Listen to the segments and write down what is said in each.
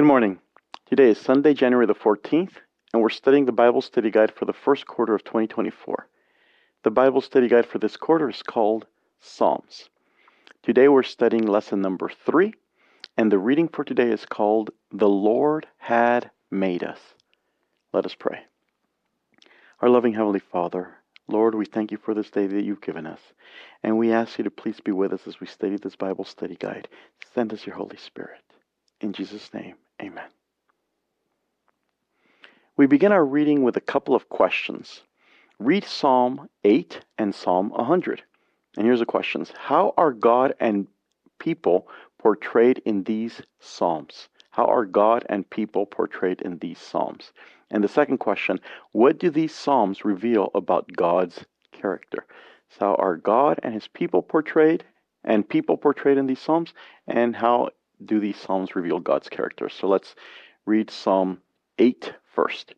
Good morning. Today is Sunday, January the 14th, and we're studying the Bible study guide for the first quarter of 2024. The Bible study guide for this quarter is called Psalms. Today we're studying lesson number three, and the reading for today is called The Lord Had Made Us. Let us pray. Our loving Heavenly Father, Lord, we thank you for this day that you've given us, and we ask you to please be with us as we study this Bible study guide. Send us your Holy Spirit. In Jesus' name, amen. We begin our reading with a couple of questions. Read Psalm 8 and Psalm 100. And here's the questions How are God and people portrayed in these Psalms? How are God and people portrayed in these Psalms? And the second question What do these Psalms reveal about God's character? So, how are God and his people portrayed, and people portrayed in these Psalms? And how do these Psalms reveal God's character? So, let's read Psalm 8 first.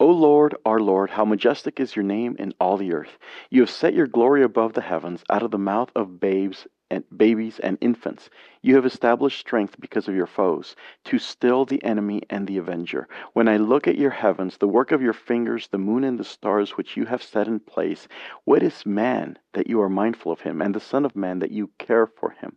O Lord, our Lord, how majestic is your name in all the earth. You have set your glory above the heavens, out of the mouth of babes and babies and infants. You have established strength because of your foes, to still the enemy and the avenger. When I look at your heavens, the work of your fingers, the moon and the stars which you have set in place, what is man that you are mindful of him, and the Son of Man that you care for him?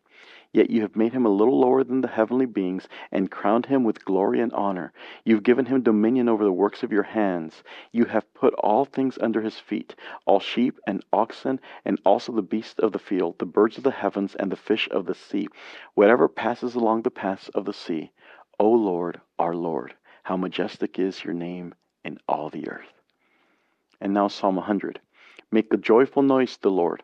Yet you have made him a little lower than the heavenly beings, and crowned him with glory and honor. You've given him dominion over the works of your hands. You have put all things under his feet all sheep and oxen, and also the beasts of the field, the birds of the heavens, and the fish of the sea, whatever passes along the paths of the sea. O Lord, our Lord, how majestic is your name in all the earth. And now Psalm 100. Make a joyful noise to the Lord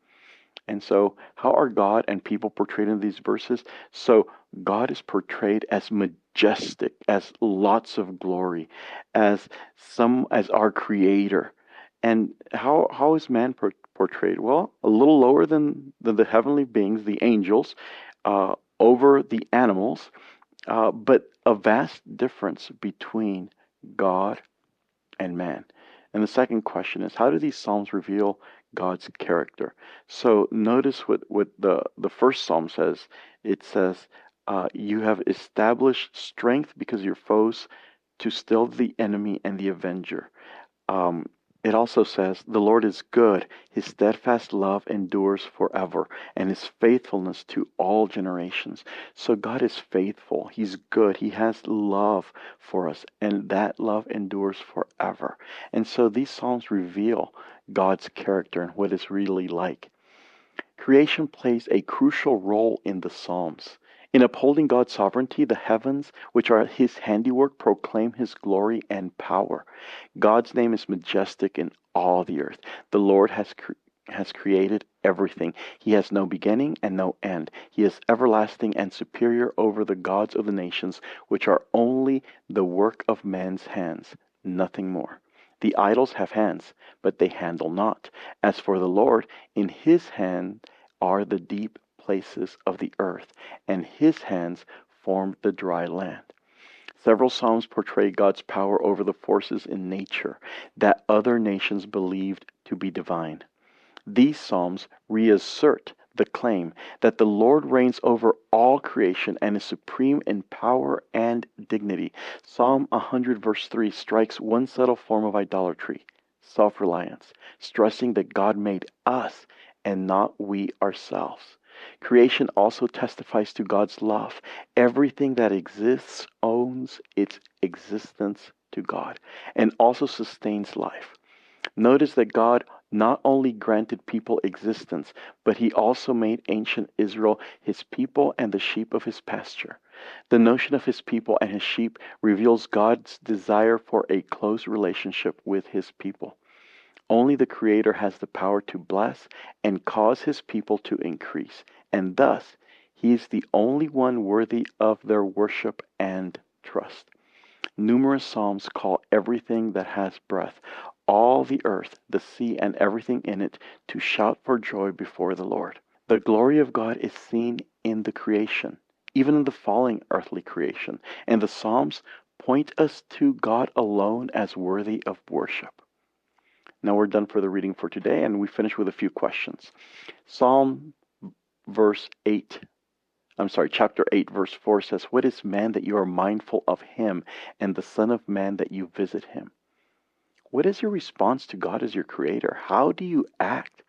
And so, how are God and people portrayed in these verses? So, God is portrayed as majestic, as lots of glory, as some as our creator. And how how is man portrayed? Well, a little lower than, than the heavenly beings, the angels, uh, over the animals, uh, but a vast difference between God and man. And the second question is how do these Psalms reveal God's character? So notice what, what the, the first Psalm says. It says, uh, You have established strength because your foes to still the enemy and the avenger. Um, it also says, The Lord is good, his steadfast love endures forever, and his faithfulness to all generations. So God is faithful, he's good, he has love for us, and that love endures forever. And so these Psalms reveal God's character and what it's really like. Creation plays a crucial role in the Psalms. In upholding God's sovereignty, the heavens, which are his handiwork, proclaim his glory and power. God's name is majestic in all the earth. The Lord has cre- has created everything. He has no beginning and no end. He is everlasting and superior over the gods of the nations, which are only the work of man's hands, nothing more. The idols have hands, but they handle not. As for the Lord, in his hand are the deep places of the earth, and his hands formed the dry land. Several Psalms portray God's power over the forces in nature that other nations believed to be divine. These Psalms reassert the claim that the Lord reigns over all creation and is supreme in power and dignity. Psalm 100, verse 3, strikes one subtle form of idolatry self reliance, stressing that God made us and not we ourselves. Creation also testifies to God's love. Everything that exists owns its existence to God and also sustains life. Notice that God not only granted people existence, but he also made ancient Israel his people and the sheep of his pasture. The notion of his people and his sheep reveals God's desire for a close relationship with his people. Only the Creator has the power to bless and cause His people to increase, and thus He is the only one worthy of their worship and trust. Numerous Psalms call everything that has breath, all the earth, the sea, and everything in it to shout for joy before the Lord. The glory of God is seen in the creation, even in the falling earthly creation, and the Psalms point us to God alone as worthy of worship. Now we're done for the reading for today, and we finish with a few questions. Psalm verse 8 I'm sorry, chapter 8, verse 4 says, What is man that you are mindful of him, and the Son of Man that you visit him? What is your response to God as your creator? How do you act?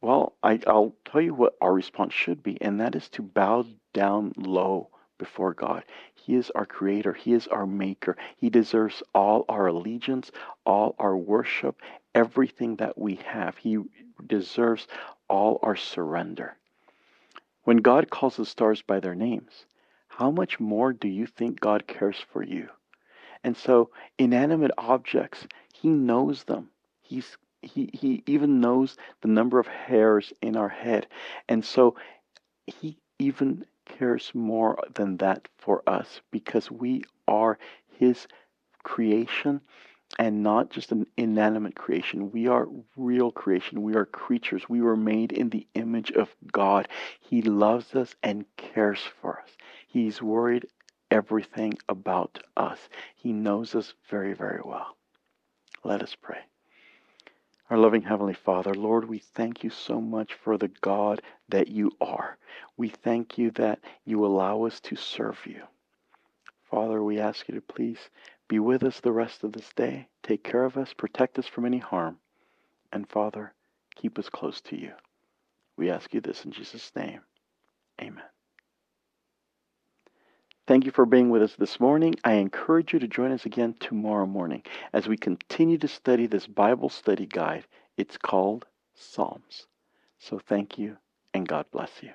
Well, I, will tell you what our response should be, and that is to bow down low before God. He is our creator, He is our maker. He deserves all our allegiance, all our worship, everything that we have. He deserves all our surrender. When God calls the stars by their names, how much more do you think God cares for you? And so, inanimate objects, He knows them. He's he, he even knows the number of hairs in our head. And so he even cares more than that for us because we are his creation and not just an inanimate creation. We are real creation. We are creatures. We were made in the image of God. He loves us and cares for us. He's worried everything about us. He knows us very, very well. Let us pray. Our loving Heavenly Father, Lord, we thank you so much for the God that you are. We thank you that you allow us to serve you. Father, we ask you to please be with us the rest of this day. Take care of us, protect us from any harm. And Father, keep us close to you. We ask you this in Jesus' name. Amen. Thank you for being with us this morning. I encourage you to join us again tomorrow morning as we continue to study this Bible study guide. It's called Psalms. So thank you and God bless you.